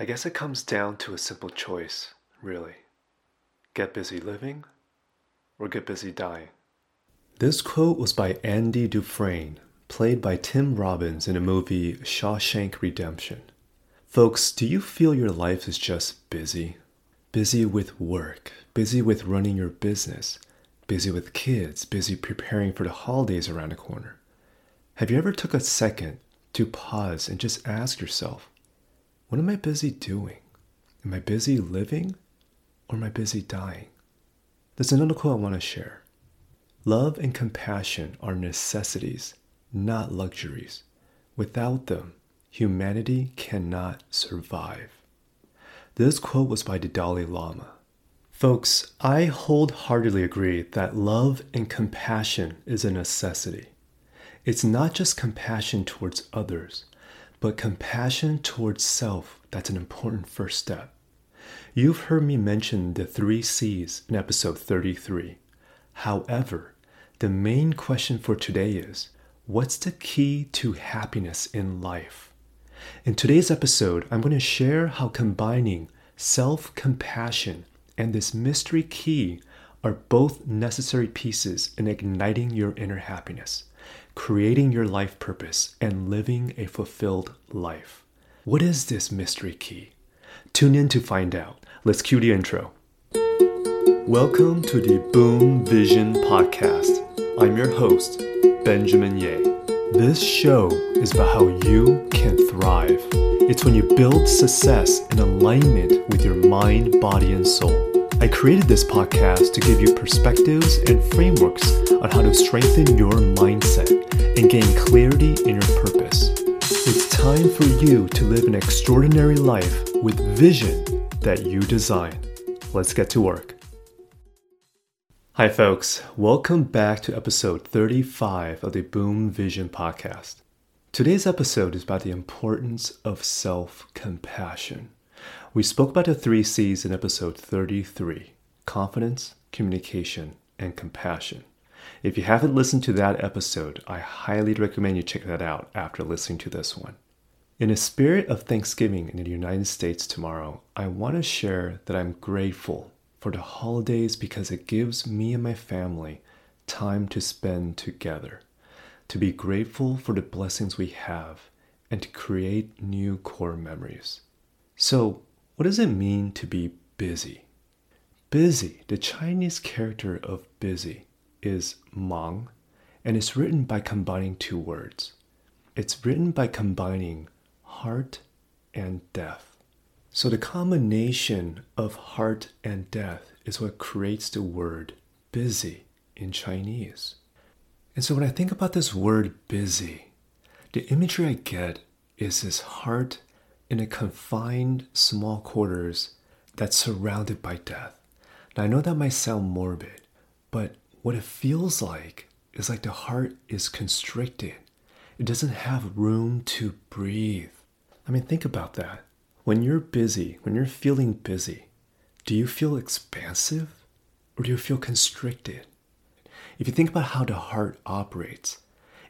I guess it comes down to a simple choice, really. Get busy living or get busy dying. This quote was by Andy Dufresne, played by Tim Robbins in a movie Shawshank Redemption. Folks, do you feel your life is just busy? Busy with work, busy with running your business, busy with kids, busy preparing for the holidays around the corner. Have you ever took a second to pause and just ask yourself, what am I busy doing? Am I busy living or am I busy dying? There's another quote I want to share. Love and compassion are necessities, not luxuries. Without them, humanity cannot survive. This quote was by the Dalai Lama. Folks, I wholeheartedly agree that love and compassion is a necessity. It's not just compassion towards others, but compassion towards self that's an important first step. You've heard me mention the three C's in episode 33. However, the main question for today is what's the key to happiness in life? In today's episode, I'm going to share how combining self compassion and this mystery key are both necessary pieces in igniting your inner happiness creating your life purpose, and living a fulfilled life. What is this mystery key? Tune in to find out. Let's cue the intro. Welcome to the Boom Vision Podcast. I'm your host, Benjamin Yeh. This show is about how you can thrive. It's when you build success in alignment with your mind, body, and soul. I created this podcast to give you perspectives and frameworks on how to strengthen your mindset and gain clarity in your purpose. It's time for you to live an extraordinary life with vision that you design. Let's get to work. Hi, folks. Welcome back to episode 35 of the Boom Vision podcast. Today's episode is about the importance of self compassion. We spoke about the three C's in episode 33 confidence, communication, and compassion. If you haven't listened to that episode, I highly recommend you check that out after listening to this one. In a spirit of Thanksgiving in the United States tomorrow, I want to share that I'm grateful for the holidays because it gives me and my family time to spend together, to be grateful for the blessings we have, and to create new core memories. So, what does it mean to be busy? Busy, the Chinese character of busy, is Mang, and it's written by combining two words. It's written by combining heart and death. So the combination of heart and death is what creates the word busy in Chinese. And so when I think about this word busy, the imagery I get is this heart in a confined small quarters that's surrounded by death. Now, I know that might sound morbid, but what it feels like is like the heart is constricted. It doesn't have room to breathe. I mean, think about that. When you're busy, when you're feeling busy, do you feel expansive or do you feel constricted? If you think about how the heart operates,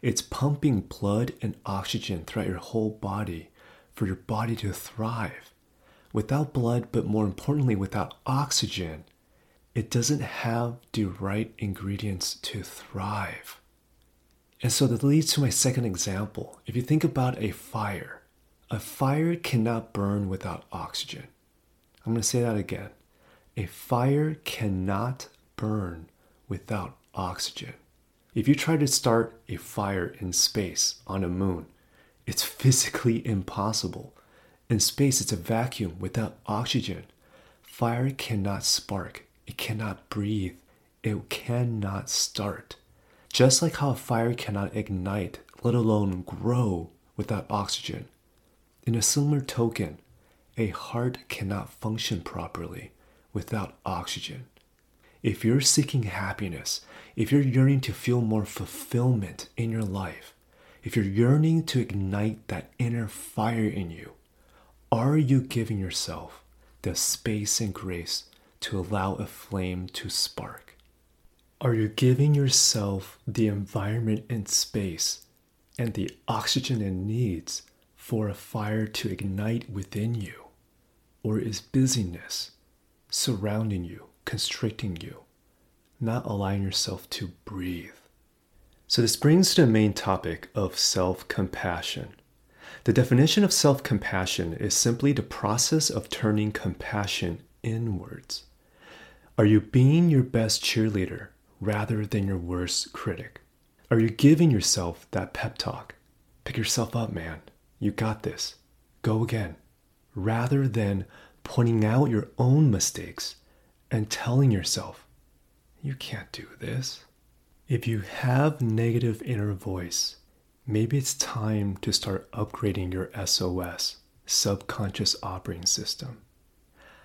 it's pumping blood and oxygen throughout your whole body for your body to thrive. Without blood, but more importantly, without oxygen, it doesn't have the right ingredients to thrive. And so that leads to my second example. If you think about a fire, a fire cannot burn without oxygen. I'm going to say that again. A fire cannot burn without oxygen. If you try to start a fire in space on a moon, it's physically impossible. In space, it's a vacuum without oxygen. Fire cannot spark, it cannot breathe, it cannot start. Just like how a fire cannot ignite, let alone grow, without oxygen. In a similar token, a heart cannot function properly without oxygen. If you're seeking happiness, if you're yearning to feel more fulfillment in your life, if you're yearning to ignite that inner fire in you, are you giving yourself the space and grace to allow a flame to spark? Are you giving yourself the environment and space and the oxygen it needs for a fire to ignite within you? Or is busyness surrounding you, constricting you, not allowing yourself to breathe? So, this brings to the main topic of self compassion. The definition of self compassion is simply the process of turning compassion inwards. Are you being your best cheerleader rather than your worst critic? Are you giving yourself that pep talk? Pick yourself up, man. You got this. Go again. Rather than pointing out your own mistakes and telling yourself, you can't do this. If you have negative inner voice, maybe it's time to start upgrading your SOS, subconscious operating system.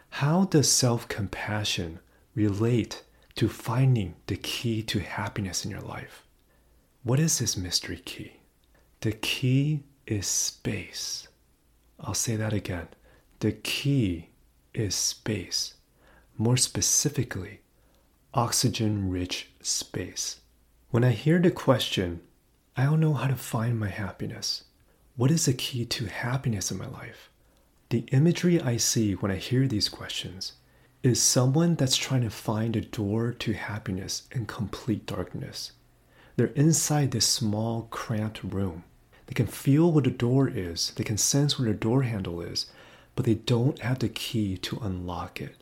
How does self compassion relate to finding the key to happiness in your life? What is this mystery key? The key is space. I'll say that again. The key is space. More specifically, oxygen rich space. When I hear the question, I don't know how to find my happiness. What is the key to happiness in my life? The imagery I see when I hear these questions is someone that's trying to find a door to happiness in complete darkness. They're inside this small, cramped room. They can feel what the door is, they can sense where the door handle is, but they don't have the key to unlock it.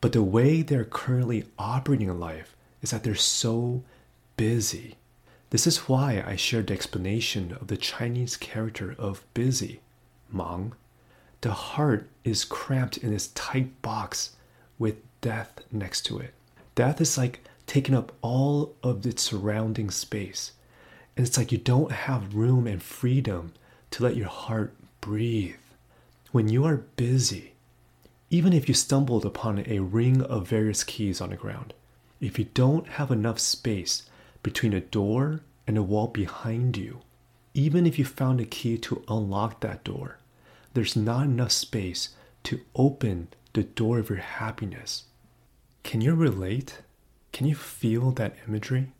But the way they're currently operating in life is that they're so busy this is why I shared the explanation of the Chinese character of busy, Mang. The heart is cramped in this tight box with death next to it. Death is like taking up all of its surrounding space. And it's like you don't have room and freedom to let your heart breathe. When you are busy, even if you stumbled upon a ring of various keys on the ground, if you don't have enough space between a door and a wall behind you. Even if you found a key to unlock that door, there's not enough space to open the door of your happiness. Can you relate? Can you feel that imagery?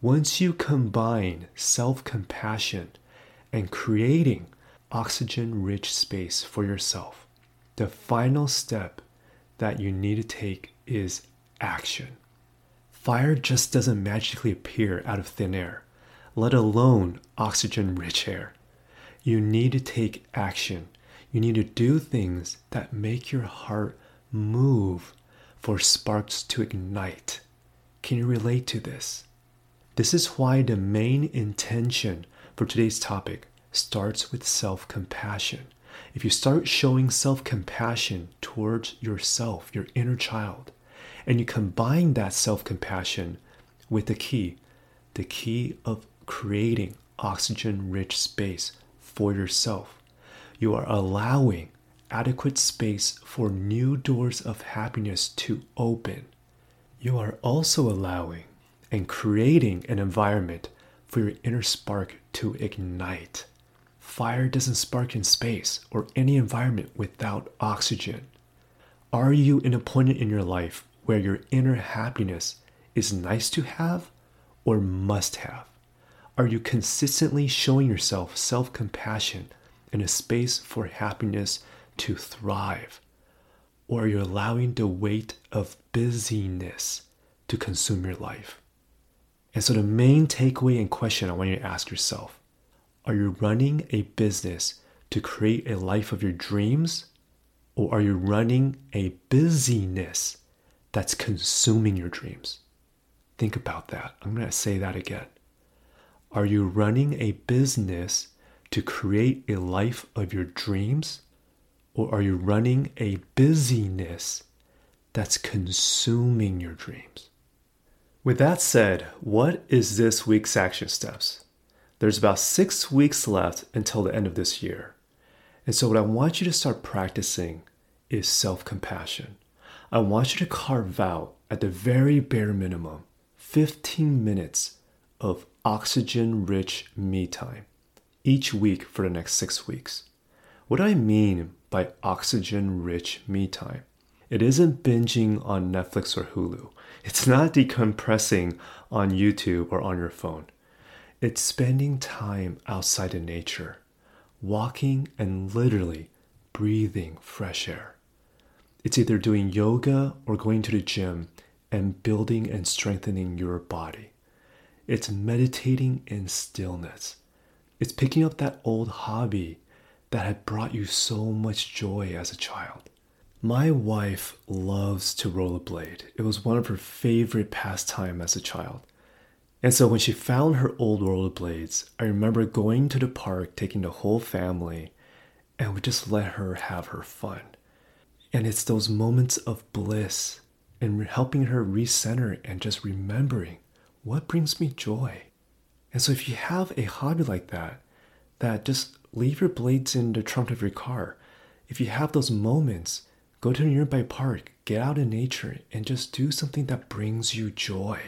Once you combine self compassion and creating oxygen rich space for yourself, the final step that you need to take is action. Fire just doesn't magically appear out of thin air, let alone oxygen rich air. You need to take action. You need to do things that make your heart move for sparks to ignite. Can you relate to this? This is why the main intention for today's topic starts with self compassion. If you start showing self compassion towards yourself, your inner child, and you combine that self compassion with the key, the key of creating oxygen rich space for yourself. You are allowing adequate space for new doors of happiness to open. You are also allowing and creating an environment for your inner spark to ignite. Fire doesn't spark in space or any environment without oxygen. Are you in a point in your life where your inner happiness is nice to have or must have? Are you consistently showing yourself self compassion and a space for happiness to thrive? Or are you allowing the weight of busyness to consume your life? And so, the main takeaway and question I want you to ask yourself are you running a business to create a life of your dreams? Or are you running a busyness that's consuming your dreams. Think about that. I'm going to say that again. Are you running a business to create a life of your dreams? Or are you running a busyness that's consuming your dreams? With that said, what is this week's action steps? There's about six weeks left until the end of this year. And so, what I want you to start practicing is self compassion. I want you to carve out, at the very bare minimum, 15 minutes of oxygen rich me time each week for the next six weeks. What I mean by oxygen rich me time? It isn't binging on Netflix or Hulu. It's not decompressing on YouTube or on your phone. It's spending time outside in nature, walking and literally breathing fresh air. It's either doing yoga or going to the gym and building and strengthening your body. It's meditating in stillness. It's picking up that old hobby that had brought you so much joy as a child. My wife loves to rollerblade. It was one of her favorite pastime as a child. And so when she found her old rollerblades, I remember going to the park, taking the whole family, and we just let her have her fun. And it's those moments of bliss and helping her recenter and just remembering what brings me joy. And so if you have a hobby like that, that just leave your blades in the trunk of your car. If you have those moments, go to a nearby park, get out in nature, and just do something that brings you joy.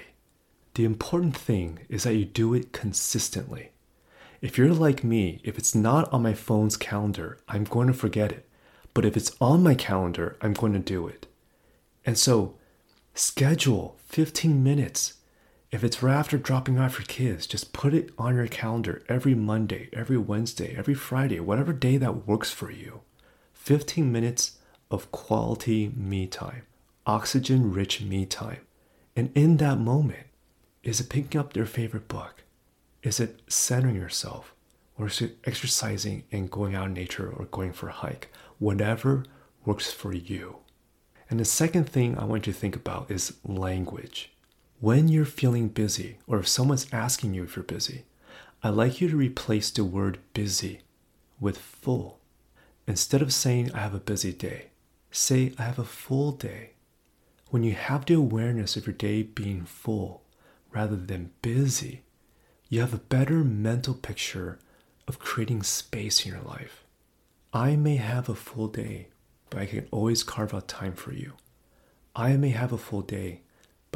The important thing is that you do it consistently. If you're like me, if it's not on my phone's calendar, I'm going to forget it. But if it's on my calendar, I'm going to do it. And so, schedule 15 minutes. If it's right after dropping off your kids, just put it on your calendar every Monday, every Wednesday, every Friday, whatever day that works for you. 15 minutes of quality me time, oxygen rich me time. And in that moment, is it picking up your favorite book? Is it centering yourself? Or is it exercising and going out in nature or going for a hike? Whatever works for you. And the second thing I want you to think about is language. When you're feeling busy, or if someone's asking you if you're busy, I'd like you to replace the word busy with full. Instead of saying, I have a busy day, say, I have a full day. When you have the awareness of your day being full rather than busy, you have a better mental picture of creating space in your life. I may have a full day, but I can always carve out time for you. I may have a full day,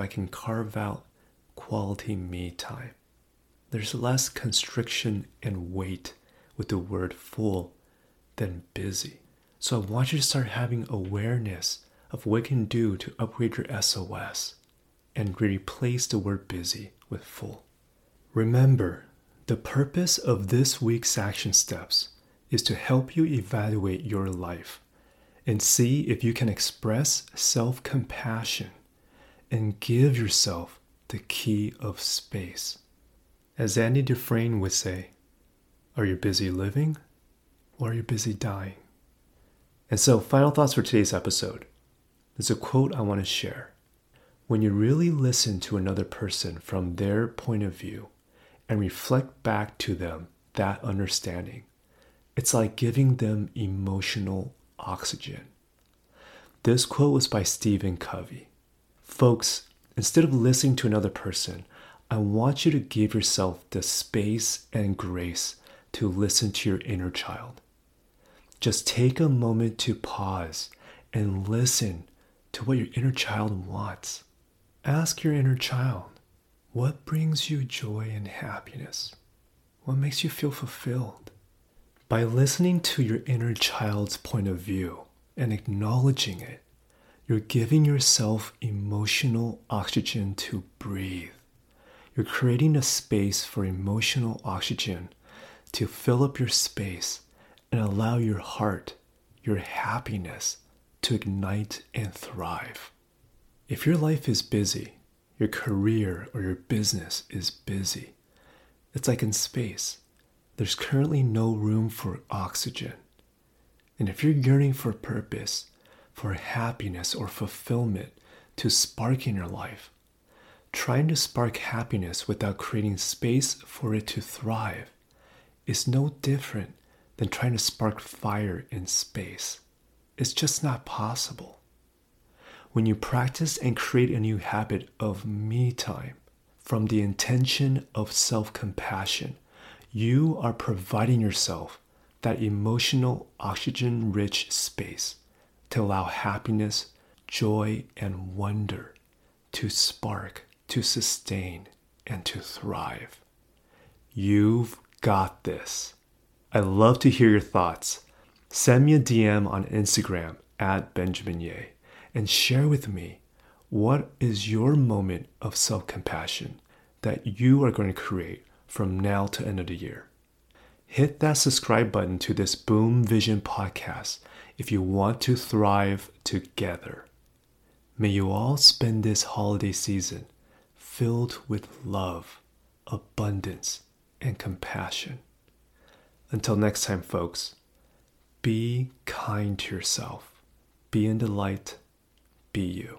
but I can carve out quality me time. There's less constriction and weight with the word full than busy. So I want you to start having awareness of what you can do to upgrade your SOS and replace the word busy with full. Remember, the purpose of this week's action steps is to help you evaluate your life and see if you can express self compassion and give yourself the key of space. As Andy Dufresne would say, are you busy living or are you busy dying? And so, final thoughts for today's episode. There's a quote I want to share. When you really listen to another person from their point of view and reflect back to them that understanding, it's like giving them emotional oxygen. This quote was by Stephen Covey. Folks, instead of listening to another person, I want you to give yourself the space and grace to listen to your inner child. Just take a moment to pause and listen to what your inner child wants. Ask your inner child, what brings you joy and happiness? What makes you feel fulfilled? By listening to your inner child's point of view and acknowledging it, you're giving yourself emotional oxygen to breathe. You're creating a space for emotional oxygen to fill up your space and allow your heart, your happiness to ignite and thrive. If your life is busy, your career or your business is busy, it's like in space. There's currently no room for oxygen. And if you're yearning for purpose, for happiness or fulfillment to spark in your life. Trying to spark happiness without creating space for it to thrive is no different than trying to spark fire in space. It's just not possible. When you practice and create a new habit of me time from the intention of self compassion, you are providing yourself that emotional oxygen rich space to allow happiness, joy, and wonder to spark, to sustain, and to thrive. You've got this. I love to hear your thoughts. Send me a DM on Instagram at Benjamin Yeh and share with me what is your moment of self compassion that you are going to create from now to end of the year. Hit that subscribe button to this Boom Vision podcast if you want to thrive together. May you all spend this holiday season filled with love, abundance, and compassion. Until next time, folks, be kind to yourself, be in the light, be you.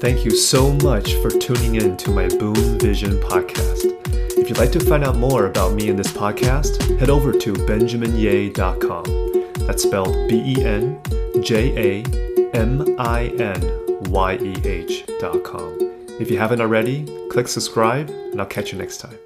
Thank you so much for tuning in to my Boom Vision podcast. If you'd like to find out more about me and this podcast, head over to benjaminyeh.com. That's spelled B E N J A M I N Y E H.com. If you haven't already, click subscribe, and I'll catch you next time.